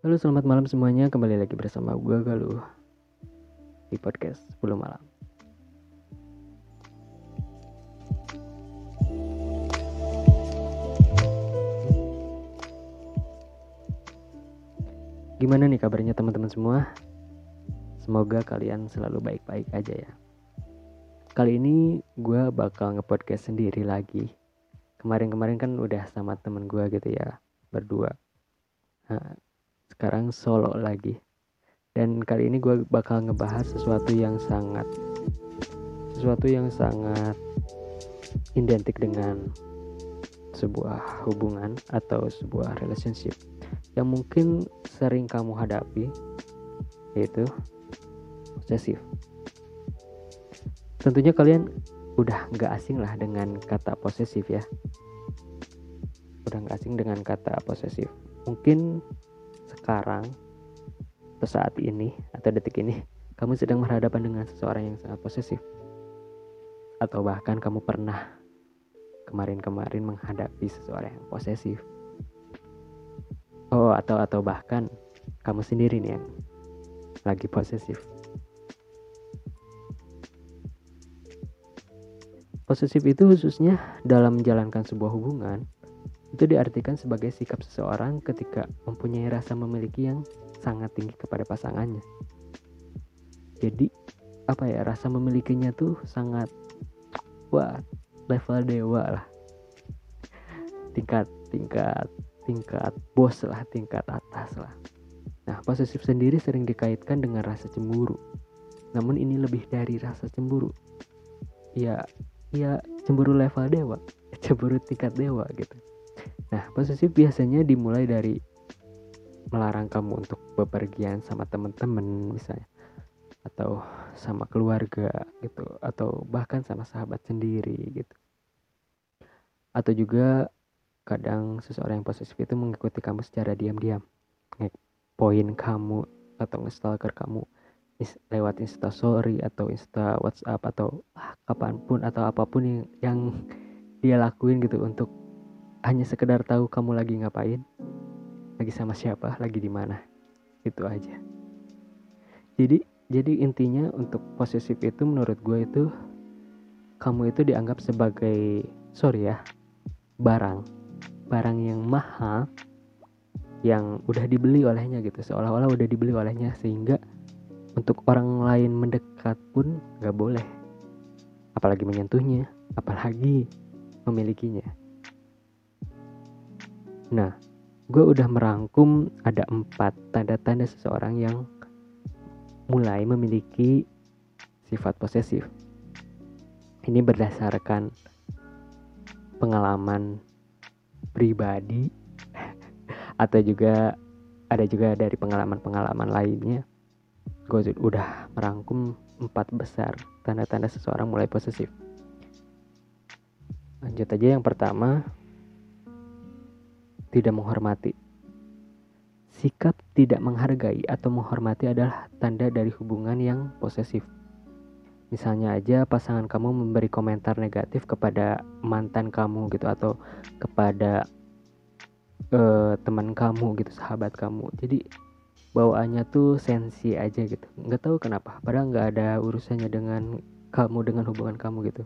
Halo selamat malam semuanya. Kembali lagi bersama gue Galuh Di podcast 10 malam. Gimana nih kabarnya teman-teman semua? Semoga kalian selalu baik-baik aja ya. Kali ini gue bakal ngepodcast sendiri lagi. Kemarin-kemarin kan udah sama temen gue gitu ya Berdua. Nah, sekarang solo lagi. Dan kali ini gue bakal ngebahas sesuatu yang sangat sesuatu yang sangat identik dengan sebuah hubungan atau sebuah relationship yang mungkin sering kamu hadapi yaitu posesif tentunya kalian udah nggak asing lah dengan kata posesif ya. Udah nggak asing dengan kata posesif. Mungkin sekarang atau saat ini atau detik ini kamu sedang berhadapan dengan seseorang yang sangat posesif. Atau bahkan kamu pernah kemarin-kemarin menghadapi seseorang yang posesif. Oh atau atau bahkan kamu sendiri nih yang lagi posesif. Posesif itu khususnya dalam menjalankan sebuah hubungan itu diartikan sebagai sikap seseorang ketika mempunyai rasa memiliki yang sangat tinggi kepada pasangannya. Jadi apa ya rasa memilikinya tuh sangat wah level dewa lah. Tingkat tingkat tingkat bos lah, tingkat atas lah. Nah, posesif sendiri sering dikaitkan dengan rasa cemburu. Namun ini lebih dari rasa cemburu. Ya, ya cemburu level dewa, cemburu tingkat dewa gitu Nah, posesif biasanya dimulai dari melarang kamu untuk bepergian sama teman-teman misalnya atau sama keluarga gitu atau bahkan sama sahabat sendiri gitu. Atau juga kadang seseorang yang posesif itu mengikuti kamu secara diam-diam. Poin kamu atau nge-stalker kamu lewat Insta Story atau Insta WhatsApp atau ah, kapan pun atau apa pun yang, yang dia lakuin gitu untuk hanya sekedar tahu kamu lagi ngapain, lagi sama siapa, lagi di mana. Itu aja. Jadi jadi intinya untuk posesif itu menurut gue itu kamu itu dianggap sebagai sorry ya barang barang yang mahal yang udah dibeli olehnya gitu seolah-olah udah dibeli olehnya sehingga untuk orang lain mendekat pun gak boleh apalagi menyentuhnya apalagi memilikinya Nah, gue udah merangkum ada empat tanda-tanda seseorang yang mulai memiliki sifat posesif. Ini berdasarkan pengalaman pribadi atau juga ada juga dari pengalaman-pengalaman lainnya. Gue udah merangkum empat besar tanda-tanda seseorang mulai posesif. Lanjut aja yang pertama, tidak menghormati. Sikap tidak menghargai atau menghormati adalah tanda dari hubungan yang posesif. Misalnya aja pasangan kamu memberi komentar negatif kepada mantan kamu gitu atau kepada uh, teman kamu gitu, sahabat kamu. Jadi bawaannya tuh sensi aja gitu. Nggak tahu kenapa. Padahal nggak ada urusannya dengan kamu dengan hubungan kamu gitu.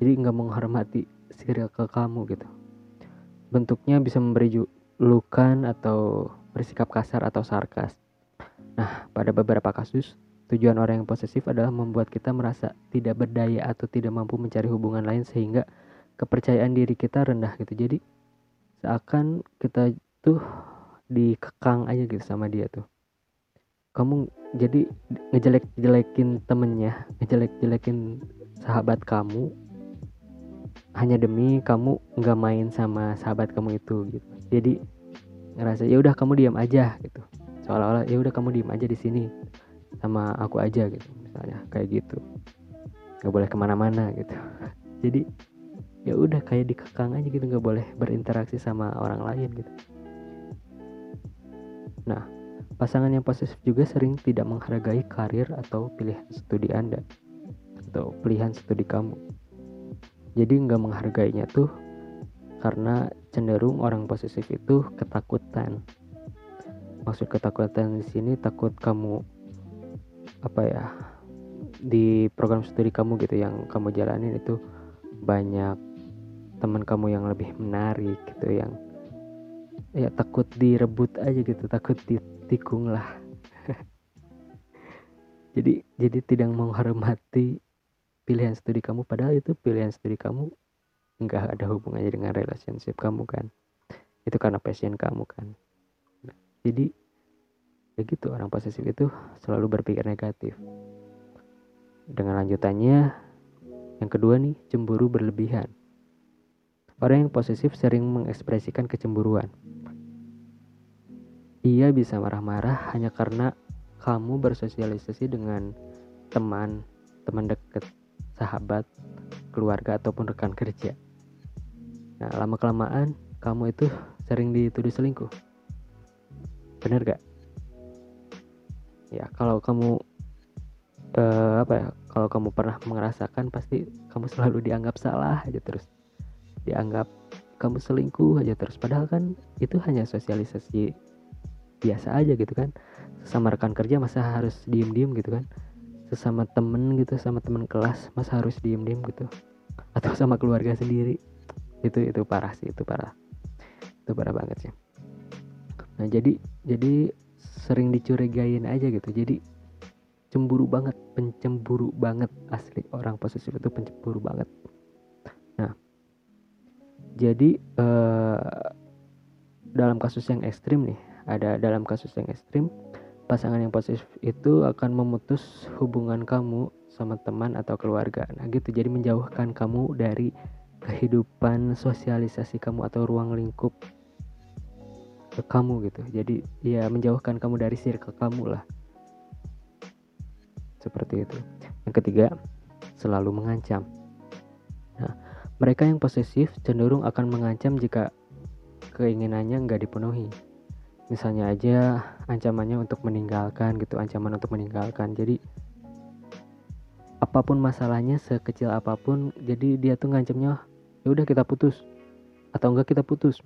Jadi nggak menghormati circle kamu gitu bentuknya bisa memberi julukan atau bersikap kasar atau sarkas. Nah, pada beberapa kasus, tujuan orang yang posesif adalah membuat kita merasa tidak berdaya atau tidak mampu mencari hubungan lain sehingga kepercayaan diri kita rendah gitu. Jadi seakan kita tuh dikekang aja gitu sama dia tuh. Kamu jadi ngejelek-jelekin temennya, ngejelek-jelekin sahabat kamu hanya demi kamu nggak main sama sahabat kamu itu gitu. Jadi ngerasa ya udah kamu diam aja gitu. Seolah-olah ya udah kamu diam aja di sini sama aku aja gitu misalnya kayak gitu. Nggak boleh ke mana-mana gitu. Jadi ya udah kayak dikekang aja gitu nggak boleh berinteraksi sama orang lain gitu. Nah pasangan yang posesif juga sering tidak menghargai karir atau pilihan studi anda atau pilihan studi kamu jadi nggak menghargainya tuh karena cenderung orang posesif itu ketakutan. Maksud ketakutan di sini takut kamu apa ya di program studi kamu gitu yang kamu jalanin itu banyak teman kamu yang lebih menarik gitu yang ya takut direbut aja gitu takut ditikung lah. Jadi jadi tidak menghormati pilihan studi kamu padahal itu pilihan studi kamu nggak ada hubungannya dengan relationship kamu kan itu karena passion kamu kan nah, jadi ya gitu orang posesif itu selalu berpikir negatif dengan lanjutannya, yang kedua nih, cemburu berlebihan. Orang yang posesif sering mengekspresikan kecemburuan. Ia bisa marah-marah hanya karena kamu bersosialisasi dengan teman, teman dekat, sahabat, keluarga, ataupun rekan kerja. Nah, lama-kelamaan kamu itu sering dituduh selingkuh. Bener gak? Ya, kalau kamu uh, apa ya kalau kamu pernah merasakan pasti kamu selalu dianggap salah aja terus dianggap kamu selingkuh aja terus padahal kan itu hanya sosialisasi biasa aja gitu kan sesama rekan kerja masa harus diem-diem gitu kan sesama temen gitu sama temen kelas masa harus diem-diem gitu. Atau sama keluarga sendiri. Itu itu parah sih itu parah. Itu parah banget sih. Nah jadi jadi sering dicurigain aja gitu. Jadi cemburu banget pencemburu banget asli. Orang posesif itu pencemburu banget. Nah jadi eh, dalam kasus yang ekstrim nih ada dalam kasus yang ekstrim pasangan yang posesif itu akan memutus hubungan kamu sama teman atau keluarga nah gitu jadi menjauhkan kamu dari kehidupan sosialisasi kamu atau ruang lingkup ke kamu gitu jadi ya menjauhkan kamu dari circle kamu lah seperti itu. Yang ketiga, selalu mengancam. Nah, mereka yang posesif cenderung akan mengancam jika keinginannya nggak dipenuhi. Misalnya aja ancamannya untuk meninggalkan gitu, ancaman untuk meninggalkan. Jadi apa pun masalahnya sekecil apa pun, jadi dia tuh ngancamnya ya udah kita putus atau enggak kita putus.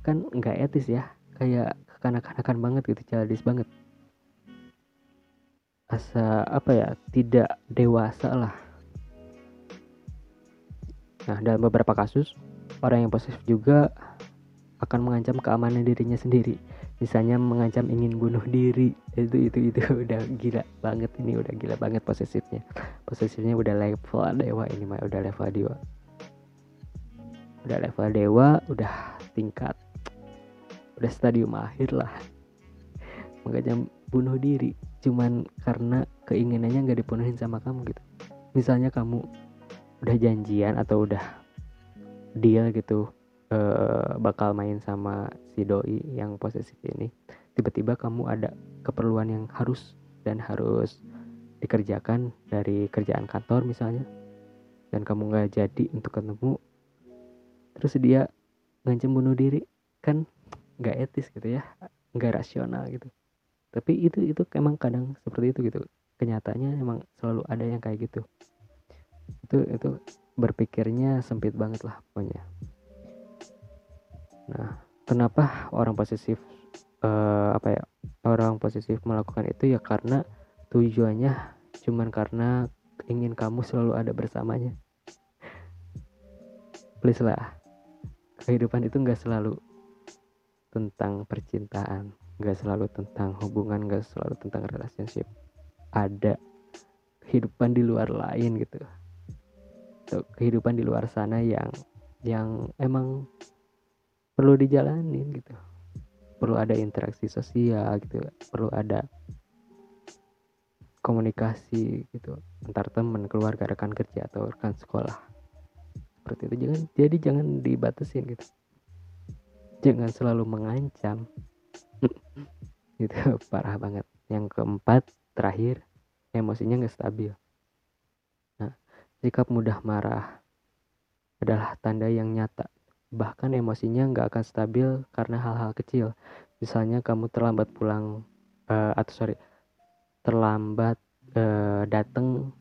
Kan nggak etis ya, kayak kekanak-kanakan banget gitu, childish banget. Asa apa ya tidak dewasa lah. Nah dalam beberapa kasus orang yang posesif juga akan mengancam keamanan dirinya sendiri. Misalnya mengancam ingin bunuh diri. Itu itu itu. Udah gila banget ini udah gila banget posesifnya. Posesifnya udah level dewa ini mah udah level dewa. Udah level dewa udah tingkat udah stadium akhir lah. Mengancam bunuh diri. Cuman karena keinginannya nggak dipenuhin sama kamu gitu. Misalnya kamu udah janjian atau udah deal gitu uh, bakal main sama si doi yang posesif ini tiba-tiba kamu ada keperluan yang harus dan harus dikerjakan dari kerjaan kantor misalnya dan kamu nggak jadi untuk ketemu terus dia ngancem bunuh diri kan nggak etis gitu ya nggak rasional gitu. Tapi itu itu emang kadang seperti itu gitu. Kenyataannya emang selalu ada yang kayak gitu. Itu itu berpikirnya sempit banget lah pokoknya nah kenapa orang posesif uh, apa ya orang posesif melakukan itu? Ya karena tujuannya cuman karena ingin kamu selalu ada bersamanya. Please lah kehidupan itu nggak selalu tentang percintaan nggak selalu tentang hubungan nggak selalu tentang relationship. Ada kehidupan di luar lain gitu. Kehidupan di luar sana yang yang emang perlu dijalanin gitu. Perlu ada interaksi sosial gitu perlu ada komunikasi gitu antar teman keluarga rekan kerja atau rekan sekolah. Seperti itu. Jangan jadi jangan dibatasin gitu. Jangan selalu mengancam. Itu parah banget. Yang keempat terakhir emosinya nggak stabil. Nah sikap mudah marah adalah tanda yang nyata bahkan emosinya nggak akan stabil karena hal-hal kecil. Misalnya kamu terlambat pulang uh, atau sorry terlambat uh, datang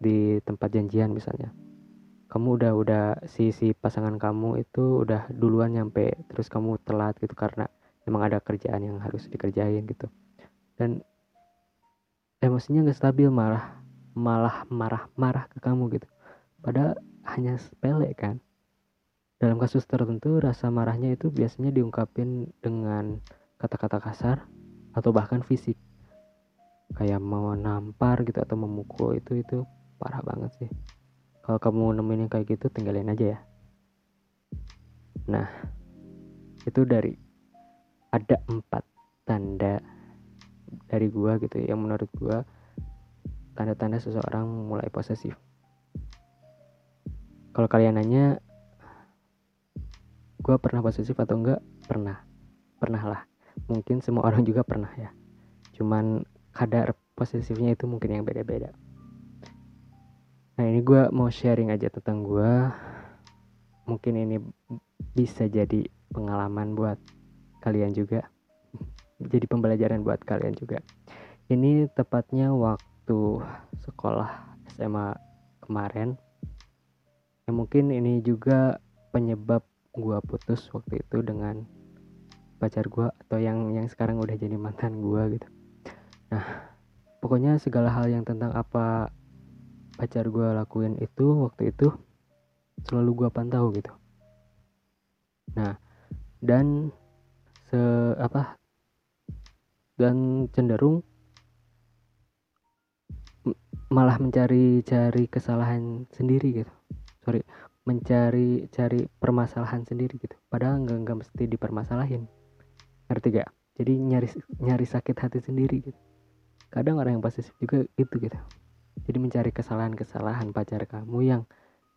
di tempat janjian misalnya. Kamu udah udah si si pasangan kamu itu udah duluan nyampe terus kamu telat gitu karena emang ada kerjaan yang harus dikerjain gitu. Dan emosinya nggak stabil marah malah marah-marah ke kamu gitu. Padahal hanya sepele kan dalam kasus tertentu rasa marahnya itu biasanya diungkapin dengan kata-kata kasar atau bahkan fisik. Kayak mau nampar gitu atau memukul itu itu parah banget sih. Kalau kamu nemuin yang kayak gitu tinggalin aja ya. Nah itu dari ada empat tanda dari gua gitu ya, yang menurut gua tanda-tanda seseorang mulai posesif. Kalau kalian nanya gua pernah posesif atau enggak? Pernah. Pernah lah. Mungkin semua orang juga pernah ya. Cuman kadar posesifnya itu mungkin yang beda-beda. Nah ini gue mau sharing aja tentang gue mungkin ini bisa jadi pengalaman buat kalian juga. Jadi pembelajaran buat kalian juga. Ini tepatnya waktu sekolah SMA kemarin. Ya mungkin ini juga penyebab gue putus waktu itu dengan pacar gue atau yang yang sekarang udah jadi mantan gue gitu. Nah pokoknya segala hal yang tentang apa pacar gue lakuin itu waktu itu selalu gue pantau gitu. Nah dan se apa dan cenderung malah mencari-cari kesalahan sendiri gitu. Sorry mencari cari permasalahan sendiri gitu. Padahal nggak nggak mesti dipermasalahin. Ngerti gak jadi nyari nyari sakit hati sendiri gitu. Kadang orang yang posesif juga itu gitu. Jadi mencari kesalahan-kesalahan pacar kamu yang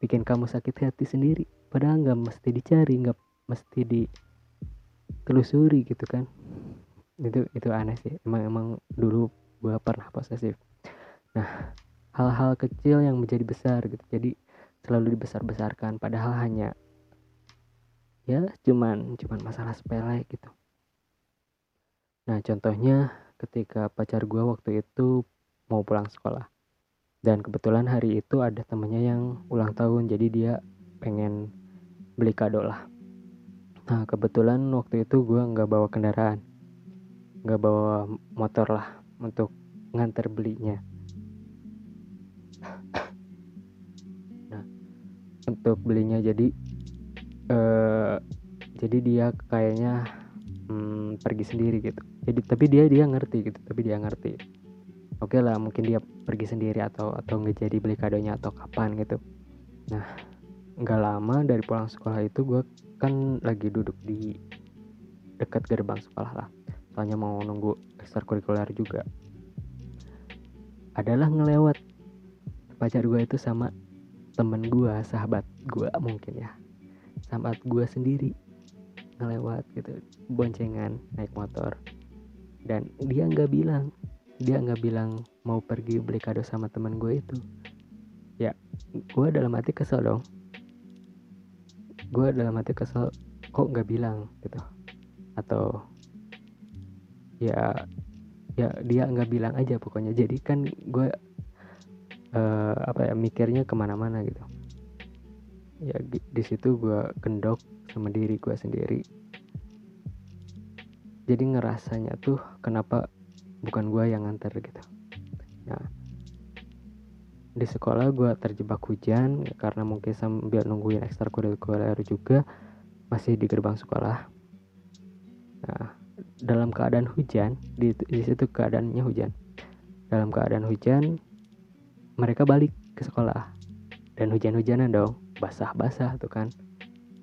bikin kamu sakit hati sendiri. Padahal nggak mesti dicari nggak mesti ditelusuri gitu kan. Itu itu aneh sih. Emang emang dulu gua pernah posesif. Nah hal-hal kecil yang menjadi besar gitu. Jadi selalu dibesar-besarkan padahal hanya ya cuman cuman masalah sepele gitu Nah contohnya ketika pacar gue waktu itu mau pulang sekolah. Dan kebetulan hari itu ada temennya yang ulang tahun jadi dia pengen beli kado lah. Nah kebetulan waktu itu gue nggak bawa kendaraan. Nggak bawa motor lah untuk nganter belinya. Untuk belinya. Jadi uh, jadi dia kayaknya hmm, pergi sendiri gitu. Jadi tapi dia dia ngerti gitu tapi dia ngerti. Oke okay lah mungkin dia pergi sendiri atau atau nggak jadi beli kadonya atau kapan gitu. Nah nggak lama dari pulang sekolah itu gue kan lagi duduk di dekat gerbang sekolah lah. Soalnya mau nunggu ekstrakurikuler juga. Adalah ngelewat. Pacar gue itu sama temen gue sahabat gue mungkin ya. Sahabat gue sendiri ngelewat gitu boncengan naik motor. Dan dia nggak bilang dia nggak bilang mau pergi beli kado sama teman gue itu. Ya gue dalam hati kesel dong. Gue dalam hati kesel kok nggak bilang gitu? Atau ya ya dia nggak bilang aja pokoknya. Jadi kan gue uh, apa ya mikirnya ke mana-mana gitu. Ya di situ gue gendok sama diri gue sendiri. Jadi ngerasanya tuh kenapa bukan gue yang nganter gitu. Nah di sekolah gue terjebak hujan karena mungkin sambil nungguin ekstrakurikuler juga masih di gerbang sekolah. Nah dalam keadaan hujan di, di situ keadaannya hujan. Dalam keadaan hujan mereka balik ke sekolah. Dan hujan-hujanan dong basah-basah tuh kan.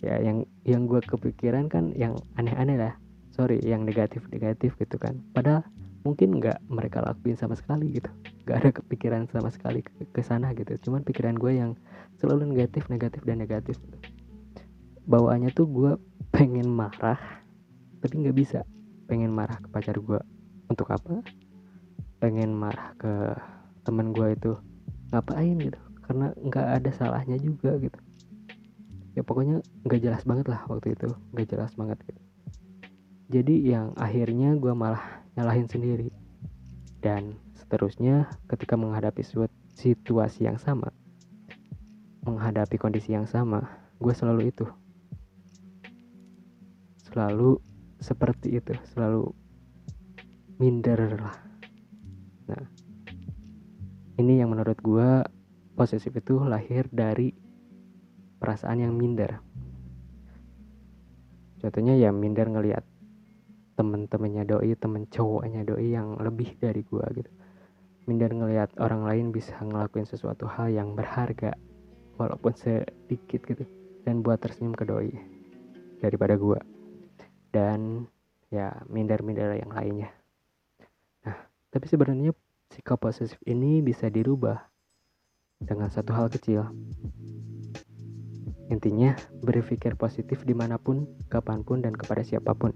Ya yang yang gue kepikiran kan yang aneh-aneh lah. Sorry yang negatif-negatif gitu kan. Padahal mungkin nggak mereka lakuin sama sekali gitu. Nggak ada kepikiran sama sekali ke, ke sana gitu. Cuman pikiran gue yang selalu negatif negatif dan negatif. Bawaannya tuh gue pengen marah tapi nggak bisa. Pengen marah ke pacar gue untuk apa? Pengen marah ke temen gue itu ngapain gitu. Karena nggak ada salahnya juga gitu. Ya pokoknya nggak jelas banget lah waktu itu. Nggak jelas banget gitu. Jadi yang akhirnya gue malah nyalahin sendiri. Dan seterusnya ketika menghadapi situasi yang sama menghadapi kondisi yang sama gue selalu itu. Selalu seperti itu. Selalu minder lah. Nah ini yang menurut gue posesif itu lahir dari perasaan yang minder. Contohnya ya minder ngelihat temen-temennya doi temen cowoknya doi yang lebih dari gue gitu. Minder ngelihat orang lain bisa ngelakuin sesuatu hal yang berharga walaupun sedikit gitu dan buat tersenyum ke doi daripada gue dan ya minder-minder yang lainnya. Nah tapi sebenarnya sikap posesif ini bisa dirubah dengan satu hal kecil. Intinya berpikir positif di mana pun kapan pun dan kepada siapa pun.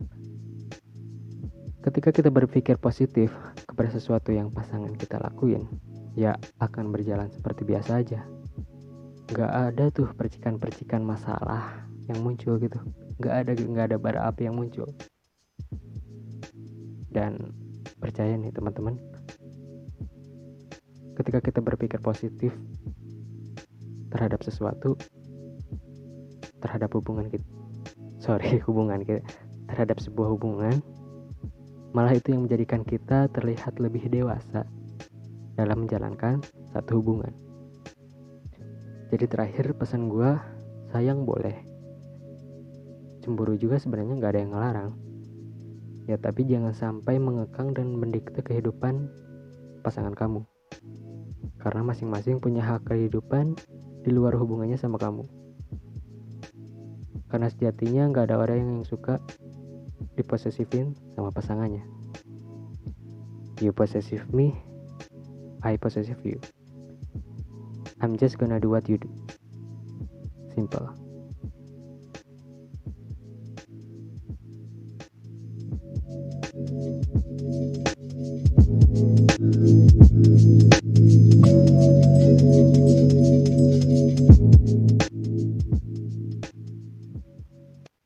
Ketika kita berpikir positif kepada sesuatu yang pasangan kita lakuin ya akan berjalan seperti biasa aja. Nggak ada tuh percikan-percikan masalah yang muncul gitu. Nggak ada nggak ada bara api yang muncul. Dan percaya nih teman-teman ketika kita berpikir positif terhadap sesuatu terhadap hubungan kita sorry hubungan kita terhadap sebuah hubungan malah itu yang menjadikan kita terlihat lebih dewasa dalam menjalankan satu hubungan. Jadi terakhir pesan gue sayang boleh. Cemburu juga sebenarnya nggak ada yang ngelarang. Ya tapi jangan sampai mengekang dan mendikte kehidupan pasangan kamu karena masing-masing punya hak kehidupan di luar hubungannya sama kamu. Karena sejatinya nggak ada orang yang suka diposesifin sama pasangannya. You possessive me I possessive you. I'm just gonna do what you do. Simple